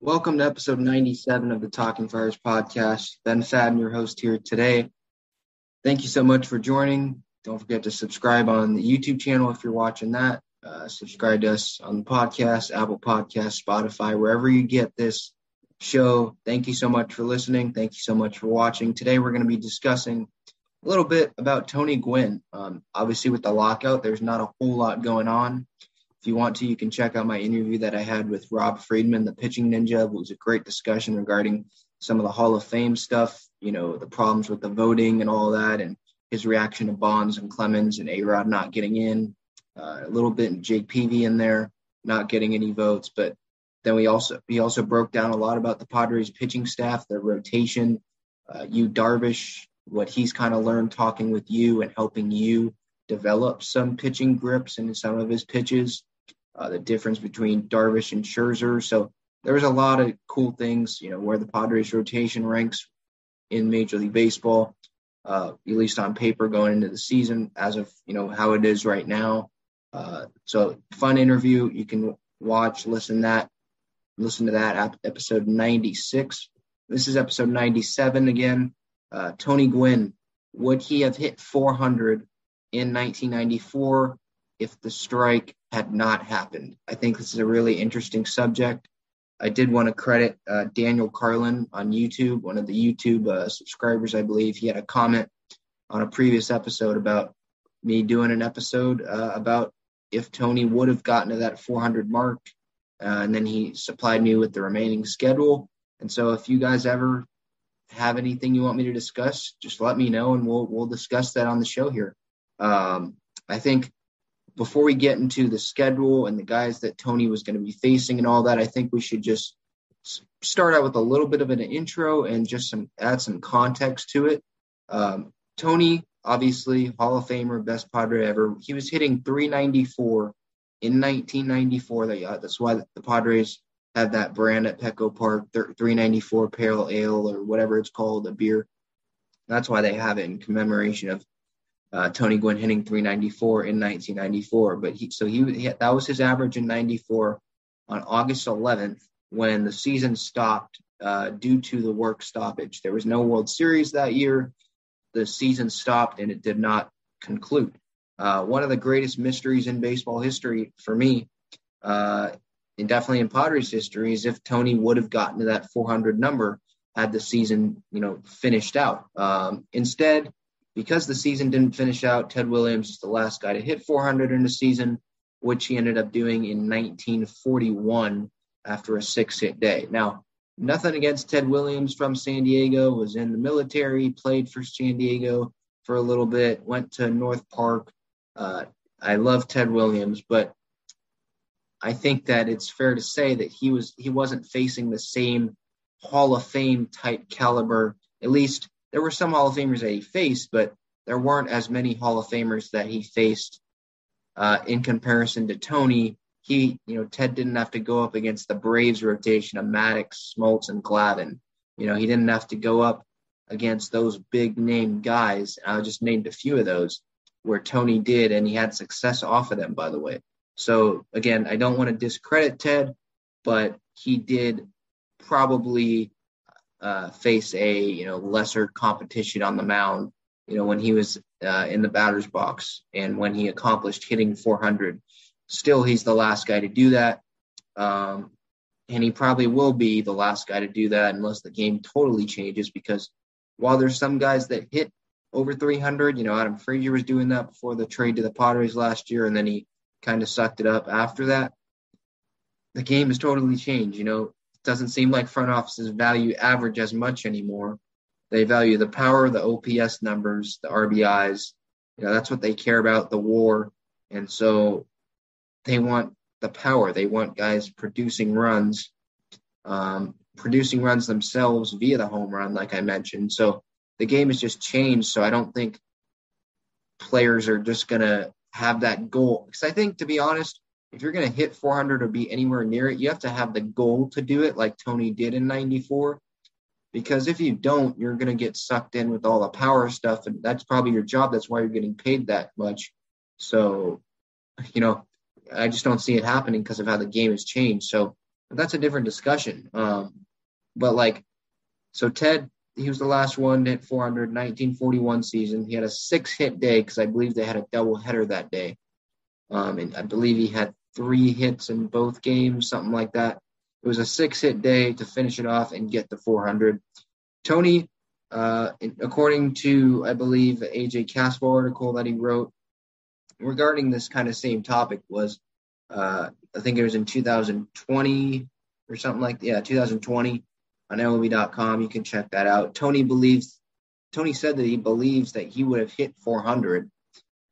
Welcome to episode 97 of the Talking Friars podcast. Ben Fadden, your host here today. Thank you so much for joining. Don't forget to subscribe on the YouTube channel if you're watching that. Uh, subscribe to us on the podcast, Apple Podcast, Spotify, wherever you get this show. Thank you so much for listening. Thank you so much for watching. Today we're going to be discussing a little bit about Tony Gwynn. Um, obviously, with the lockout, there's not a whole lot going on. If you want to, you can check out my interview that I had with Rob Friedman, the pitching ninja. It was a great discussion regarding some of the Hall of Fame stuff, you know, the problems with the voting and all that, and his reaction to Bonds and Clemens and A-Rod not getting in. Uh, a little bit Jake Peavy in there, not getting any votes. But then we also he also broke down a lot about the Padres pitching staff, their rotation, uh, Yu Darvish, what he's kind of learned talking with you and helping you develop some pitching grips in some of his pitches uh, the difference between Darvish and Scherzer. So there was a lot of cool things, you know, where the Padres rotation ranks in Major League Baseball, uh, at least on paper going into the season, as of you know how it is right now. Uh, so fun interview. You can watch, listen that, listen to that episode 96. This is episode 97 again. Uh, Tony Gwynn, would he have hit 400 in 1994 if the strike had not happened. I think this is a really interesting subject. I did want to credit uh, Daniel Carlin on YouTube, one of the YouTube uh, subscribers, I believe. He had a comment on a previous episode about me doing an episode uh, about if Tony would have gotten to that 400 mark. Uh, and then he supplied me with the remaining schedule. And so if you guys ever have anything you want me to discuss, just let me know and we'll we'll discuss that on the show here. Um, I think before we get into the schedule and the guys that Tony was going to be facing and all that, I think we should just start out with a little bit of an intro and just some add some context to it. Um, Tony, obviously Hall of Famer, best Padre ever. He was hitting 394 in 1994. Uh, that's why the Padres have that brand at Petco Park, 394 Pale Ale or whatever it's called, a beer. That's why they have it in commemoration of uh, Tony Gwynn hitting 394 in 1994. But he, so he, he, that was his average in 94 on August 11th when the season stopped uh, due to the work stoppage. There was no World Series that year. The season stopped and it did not conclude. Uh, one of the greatest mysteries in baseball history for me, uh, and definitely in Padres history, is if Tony would have gotten to that 400 number had the season, you know, finished out. Um, instead, because the season didn't finish out, Ted Williams is the last guy to hit 400 in a season, which he ended up doing in 1941 after a six hit day. Now, nothing against Ted Williams from San Diego, was in the military, played for San Diego for a little bit, went to North Park. Uh, I love Ted Williams, but I think that it's fair to say that he was he wasn't facing the same Hall of Fame type caliber. At least there were some Hall of Famers that he faced, but there weren't as many Hall of Famers that he faced uh, in comparison to Tony. He, you know, Ted didn't have to go up against the Braves rotation of Maddux, Smoltz, and Glavine. You know, he didn't have to go up against those big name guys. I just named a few of those where Tony did, and he had success off of them, by the way. So again, I don't want to discredit Ted, but he did probably uh, face a you know lesser competition on the mound. You know when he was uh, in the batter's box and when he accomplished hitting 400. Still, he's the last guy to do that, um, and he probably will be the last guy to do that unless the game totally changes. Because while there's some guys that hit over 300, you know Adam Frazier was doing that before the trade to the Padres last year, and then he kind of sucked it up after that. The game has totally changed. You know, doesn't seem like front offices value average as much anymore. They value the power, the OPS numbers, the RBIs. You know, that's what they care about, the WAR. And so they want the power. They want guys producing runs, um, producing runs themselves via the home run, like I mentioned. So the game has just changed. So I don't think players are just going to have that goal. Because I think, to be honest, if you're going to hit 400 or be anywhere near it, you have to have the goal to do it, like Tony did in '94. Because if you don't, you're going to get sucked in with all the power stuff, and that's probably your job. That's why you're getting paid that much. So, you know, I just don't see it happening because of how the game has changed. So that's a different discussion. Um, but like, so Ted he was the last one to hit 400, 1941 season. He had a six hit day because I believe they had a double header that day. Um, and I believe he had three hits in both games, something like that. It was a six hit day to finish it off and get to 400. Tony, uh, according to, I believe, the AJ Cassavell article that he wrote regarding this kind of same topic, was uh, I think it was in 2020 or something like that. Yeah, 2020 on MLB.com. You can check that out. Tony believes, Tony said that he believes that he would have hit 400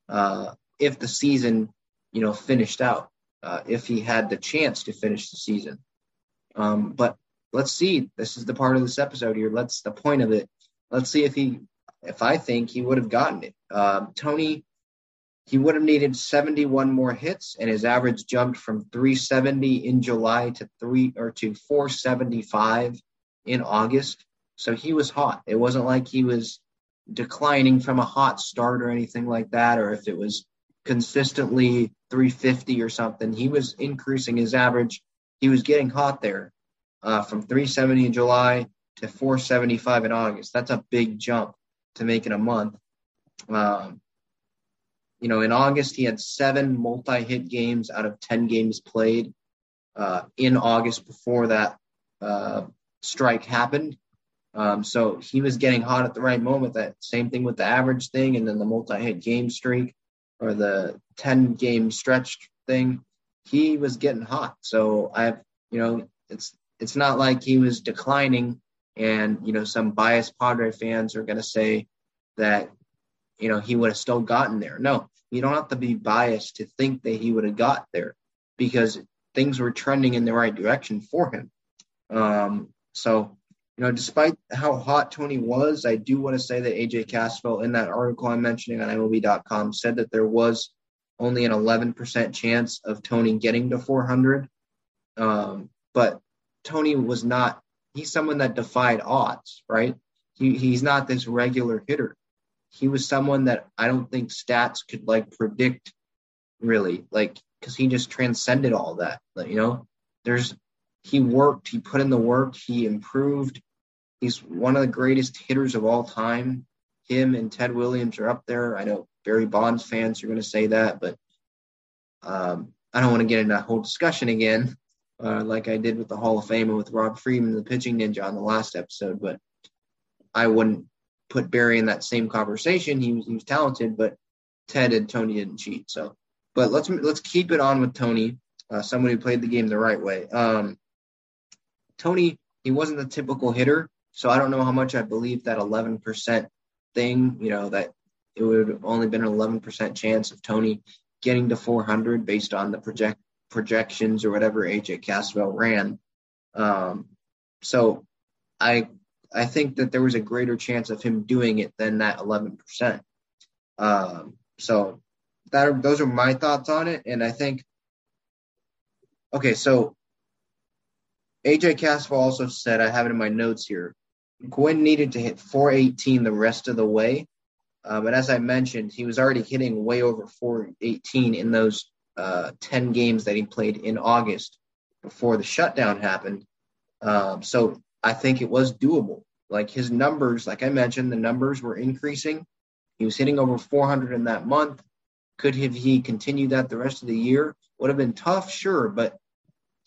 uh, if the season, you know, finished out, uh, if he had the chance to finish the season. Um, but let's see. This is the part of this episode here. Let's the point of it. Let's see if he, if I think he would have gotten it. Um, Tony, he would have needed 71 more hits, and his average jumped from 370 in July to three or to 475 in August. So he was hot. It wasn't like he was declining from a hot start or anything like that, or if it was consistently 350 or something. He was increasing his average. He was getting hot there uh, from 370 in July to 475 in August. That's a big jump to make in a month. Um, you know, in August, he had seven multi hit games out of 10 games played uh, in August before that uh, strike happened. Um, so he was getting hot at the right moment. That same thing with the average thing, and then the multi-hit game streak or the 10 game stretch thing. He was getting hot. So I've, you know, it's it's not like he was declining, and you know, some biased Padre fans are going to say that, you know, he would have still gotten there. No, you don't have to be biased to think that he would have got there because things were trending in the right direction for him. Um, so, you know, despite how hot Tony was, I do want to say that AJ Cassavell in that article I'm mentioning on MLB.com said that there was only an 11% chance of Tony getting to 400. Um, but Tony was not, he's someone that defied odds, right? He, he's not this regular hitter. He was someone that I don't think stats could like predict really, like, because he just transcended all that. You know, there's he worked, he put in the work, he improved. He's one of the greatest hitters of all time. Him and Ted Williams are up there. I know Barry Bonds fans are going to say that, but um, I don't want to get into that whole discussion again, uh, like I did with the Hall of Fame and with Rob Friedman, the pitching ninja, on the last episode. But I wouldn't put Barry in that same conversation. He was he was talented, but Ted and Tony didn't cheat. So, but let's let's keep it on with Tony, uh, someone who played the game the right way. Um, Tony, he wasn't the typical hitter. So I don't know how much I believe that 11% thing, you know, that it would have only been an 11% chance of Tony getting to 400 based on the project projections or whatever AJ Cassavell ran. Um, so I I think that there was a greater chance of him doing it than that 11%. Um, so that those are my thoughts on it, and I think okay, so AJ Cassavell also said I have it in my notes here. Gwynn needed to hit 418 the rest of the way. Uh, but as I mentioned, he was already hitting way over 418 in those uh, 10 games that he played in August before the shutdown happened. Um, so I think it was doable. Like his numbers, like I mentioned, the numbers were increasing. He was hitting over 400 in that month. Could have he continued that the rest of the year? Would have been tough, sure, but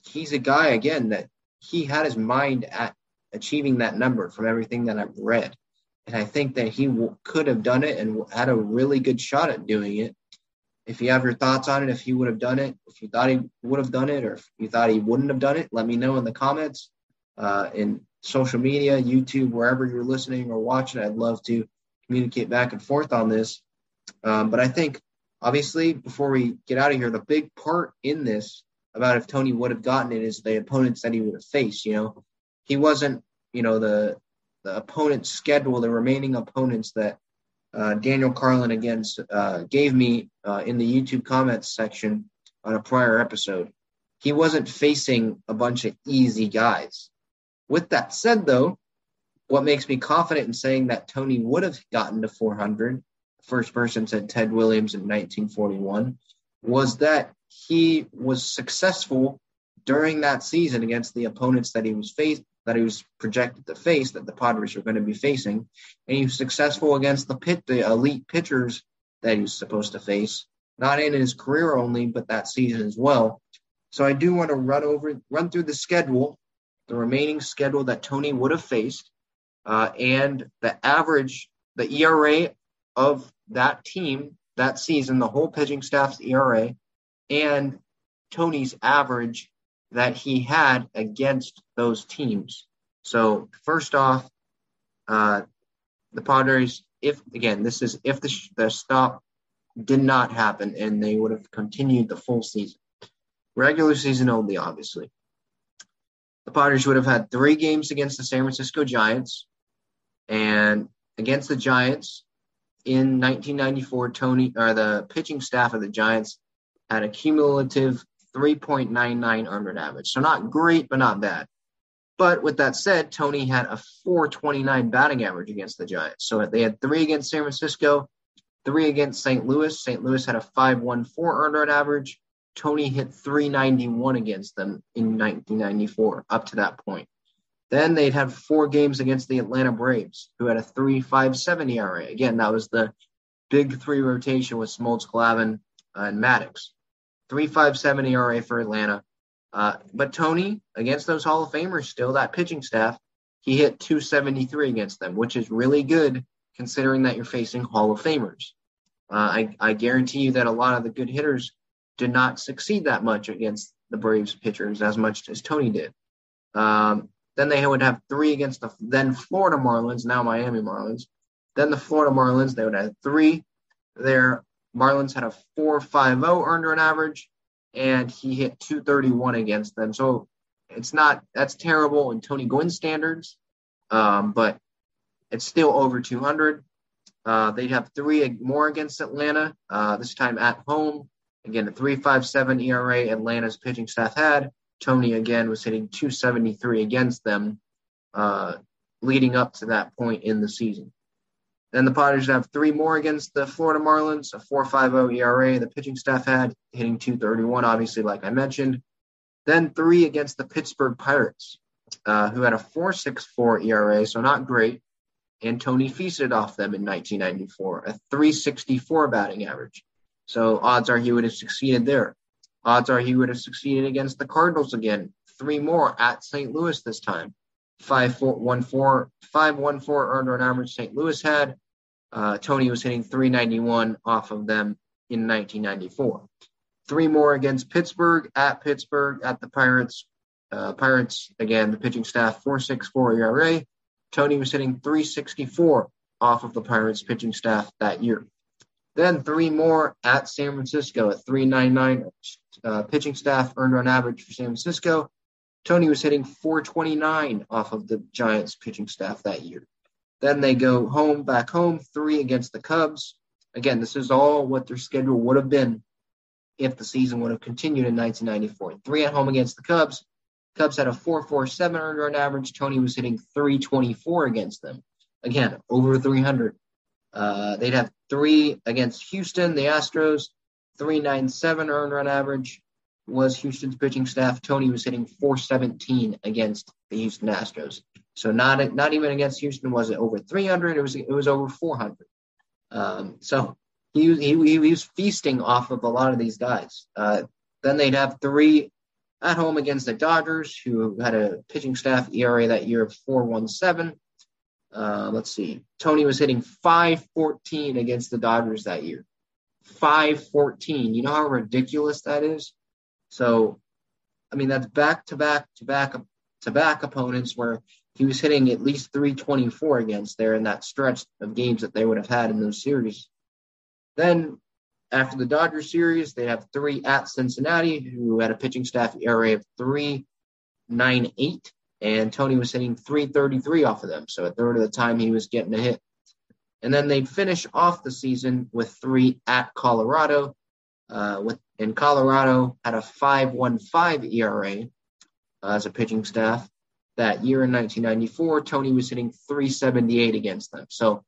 he's a guy again that he had his mind at achieving that number from everything that I've read. And I think that he w- could have done it and had a really good shot at doing it. If you have your thoughts on it, if he would have done it, if you thought he would have done it, or if you thought he wouldn't have done it, let me know in the comments, uh, in social media, YouTube, wherever you're listening or watching. I'd love to communicate back and forth on this. Um, but I think, obviously, before we get out of here, the big part in this about if Tony would have gotten it is the opponents that he would have faced. You know, he wasn't, you know, the the opponent's schedule, the remaining opponents that uh, Daniel Carlin against uh, gave me uh, in the YouTube comments section on a prior episode. He wasn't facing a bunch of easy guys. With that said, though, what makes me confident in saying that Tony would have gotten to 400, first person said Ted Williams in 1941, was that he was successful during that season against the opponents that he was faced that he was projected to face that the Padres were going to be facing, and he was successful against the pit the elite pitchers that he was supposed to face, not in his career only, but that season as well. So I do want to run over run through the schedule, the remaining schedule that Tony would have faced, uh, and the average, the ERA of that team that season, the whole pitching staff's ERA, and Tony's average that he had against those teams. So first off, uh, the Padres, if again, this is if the, the stop did not happen and they would have continued the full season, regular season only, obviously. The Padres would have had three games against the San Francisco Giants, and against the Giants in 1994, Tony or the pitching staff of the Giants had a cumulative 3.99 earned average. So not great, but not bad. But with that said, Tony had a 429 batting average against the Giants. So they had three against San Francisco, three against St. Louis. St. Louis had a 514 earned run average. Tony hit 391 against them in 1994 up to that point. Then they'd had four games against the Atlanta Braves, who had a 3.57 ERA. Again, that was the big three rotation with Smoltz, Glavine, uh, and Maddux. 357 ERA for Atlanta. Uh, but Tony, against those Hall of Famers, still that pitching staff, he hit 273 against them, which is really good considering that you're facing Hall of Famers. Uh, I, I guarantee you that a lot of the good hitters did not succeed that much against the Braves pitchers as much as Tony did. Um, then they would have three against the then Florida Marlins, now Miami Marlins. Then the Florida Marlins, they would have three. Their Marlins had a 4.50 earned run average, and he hit 231 against them. So it's not that's terrible in Tony Gwynn standards, um, but it's still over 200. Uh, they'd have three more against Atlanta, uh, this time at home. Again, a 3.57 ERA Atlanta's pitching staff had. Tony again was hitting 273 against them, uh, leading up to that point in the season. Then the Padres have three more against the Florida Marlins, a 4.50 ERA. The pitching staff had hitting 231, obviously, like I mentioned. Then three against the Pittsburgh Pirates, uh, who had a 4.64 ERA, so not great. And Tony feasted off them in 1994, a 364 batting average. So odds are he would have succeeded there. Odds are he would have succeeded against the Cardinals again. Three more at St. Louis this time. 514, 514 earned run average St. Louis had. Uh, Tony was hitting 391 off of them in 1994. Three more against Pittsburgh, at Pittsburgh, at the Pirates, uh, Pirates, again, the pitching staff 464 ERA. Tony was hitting 364 off of the Pirates pitching staff that year. Then three more at San Francisco at 399 uh, pitching staff earned run average for San Francisco. Tony was hitting 429 off of the Giants pitching staff that year. Then they go home, back home, three against the Cubs. Again, this is all what their schedule would have been if the season would have continued in 1994. Three at home against the Cubs. Cubs had a 4.47 earned run average. Tony was hitting 324 against them. Again, over 300. Uh, they'd have three against Houston, the Astros, 397 earned run average was Houston's pitching staff. Tony was hitting 417 against the Houston Astros. So not not even against Houston was it over 300. It was it was over 400. Um, so he, he he was feasting off of a lot of these guys. Uh, then they'd have three at home against the Dodgers, who had a pitching staff ERA that year of 4.17. Uh, let's see. Tony was hitting 514 against the Dodgers that year. 514. You know how ridiculous that is? So, I mean, that's back to back to back to back opponents where he was hitting at least 324 against there in that stretch of games that they would have had in those series. Then, after the Dodgers series, they have three at Cincinnati, who had a pitching staff ERA of 398 and Tony was hitting 333 off of them. So a third of the time he was getting a hit. And then they'd finish off the season with three at Colorado. Uh, with and Colorado had a 5.15 ERA uh, as a pitching staff. That year in 1994, Tony was hitting 378 against them. So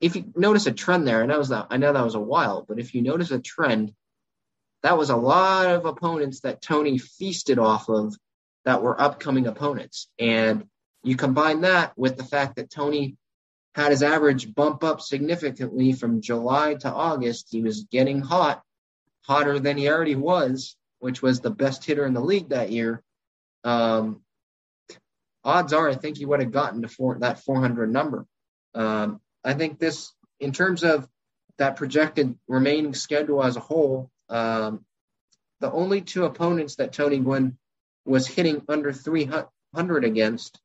if you notice a trend there, and that was I know that was a while, but if you notice a trend, that was a lot of opponents that Tony feasted off of that were upcoming opponents. And you combine that with the fact that Tony had his average bump up significantly from July to August. He was getting hot, hotter than he already was, which was the best hitter in the league that year. Um, odds are, I think he would have gotten to four, that 400 number. Um, I think this, in terms of that projected remaining schedule as a whole, um, the only two opponents that Tony Gwynn was hitting under 300 against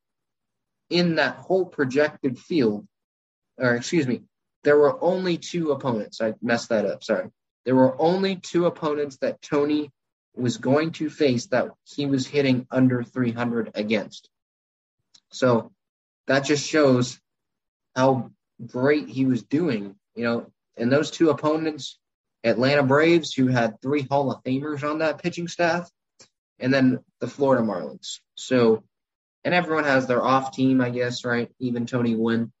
in that whole projected field, or excuse me, there were only two opponents. I messed that up. Sorry. There were only two opponents that Tony was going to face that he was hitting under 300 against. So that just shows how great he was doing. You know, and those two opponents, Atlanta Braves, who had three Hall of Famers on that pitching staff, and then the Florida Marlins. So, and everyone has their off team, I guess, right? Even Tony Gwynn.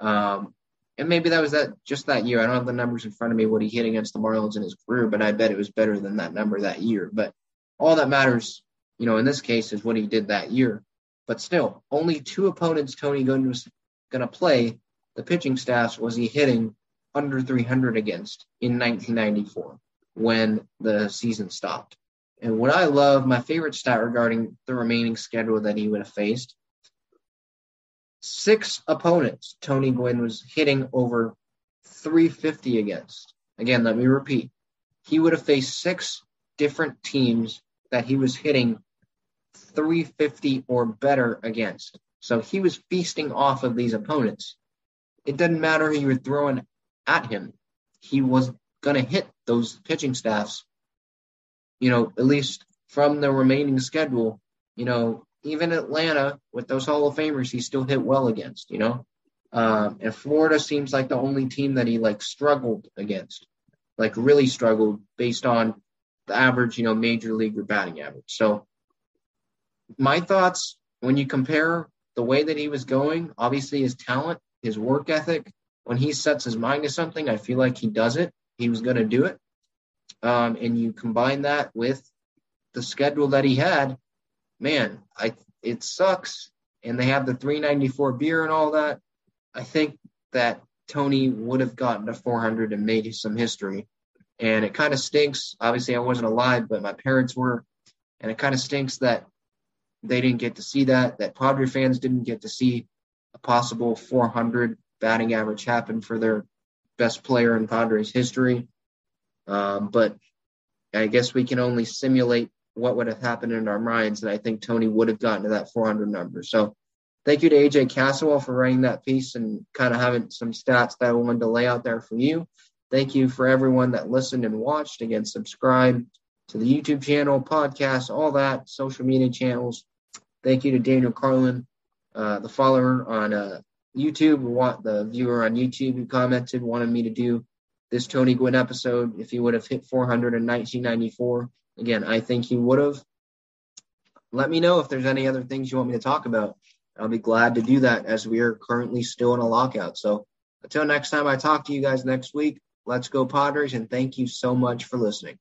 Um, and maybe that was that just that year. I don't have the numbers in front of me what he hit against the Marlins in his career, but I bet it was better than that number that year. But all that matters, you know, in this case is what he did that year. But still, only two opponents Tony Gwynn was going to play. The pitching staffs was he hitting under 300 against in 1994 when the season stopped. And what I love, my favorite stat regarding the remaining schedule that he would have faced six opponents Tony Gwynn was hitting over 350 against. Again, let me repeat. He would have faced six different teams that he was hitting 350 or better against. So he was feasting off of these opponents. It didn't matter who you were throwing at him. He was going to hit those pitching staffs you know, at least from the remaining schedule, you know, even Atlanta with those Hall of Famers, he still hit well against, you know. Um, and Florida seems like the only team that he like struggled against, like really struggled based on the average, you know, major leaguer batting average. So my thoughts when you compare the way that he was going, obviously his talent, his work ethic, when he sets his mind to something, I feel like he does it. He was going to do it um, and you combine that with the schedule that he had, man, I it sucks. And they have the 394 beer and all that. I think that Tony would have gotten to 400 and made some history. And it kind of stinks. Obviously, I wasn't alive, but my parents were. And it kind of stinks that they didn't get to see that, that Padre fans didn't get to see a possible 400 batting average happen for their best player in Padres history. Um, but I guess we can only simulate what would have happened in our minds, and I think Tony would have gotten to that 400 number. So thank you to AJ Cassavell for writing that piece and kind of having some stats that I wanted to lay out there for you. Thank you for everyone that listened and watched. Again, subscribe to the YouTube channel, podcast, all that, social media channels. Thank you to Daniel Carlin, uh, the follower on uh, YouTube, want the viewer on YouTube who commented, wanted me to do this Tony Gwynn episode if he would have hit 400 in 1994. Again, I think he would have. Let me know if there's any other things you want me to talk about. I'll be glad to do that as we are currently still in a lockout. So until next time I talk to you guys next week, let's go Padres and thank you so much for listening.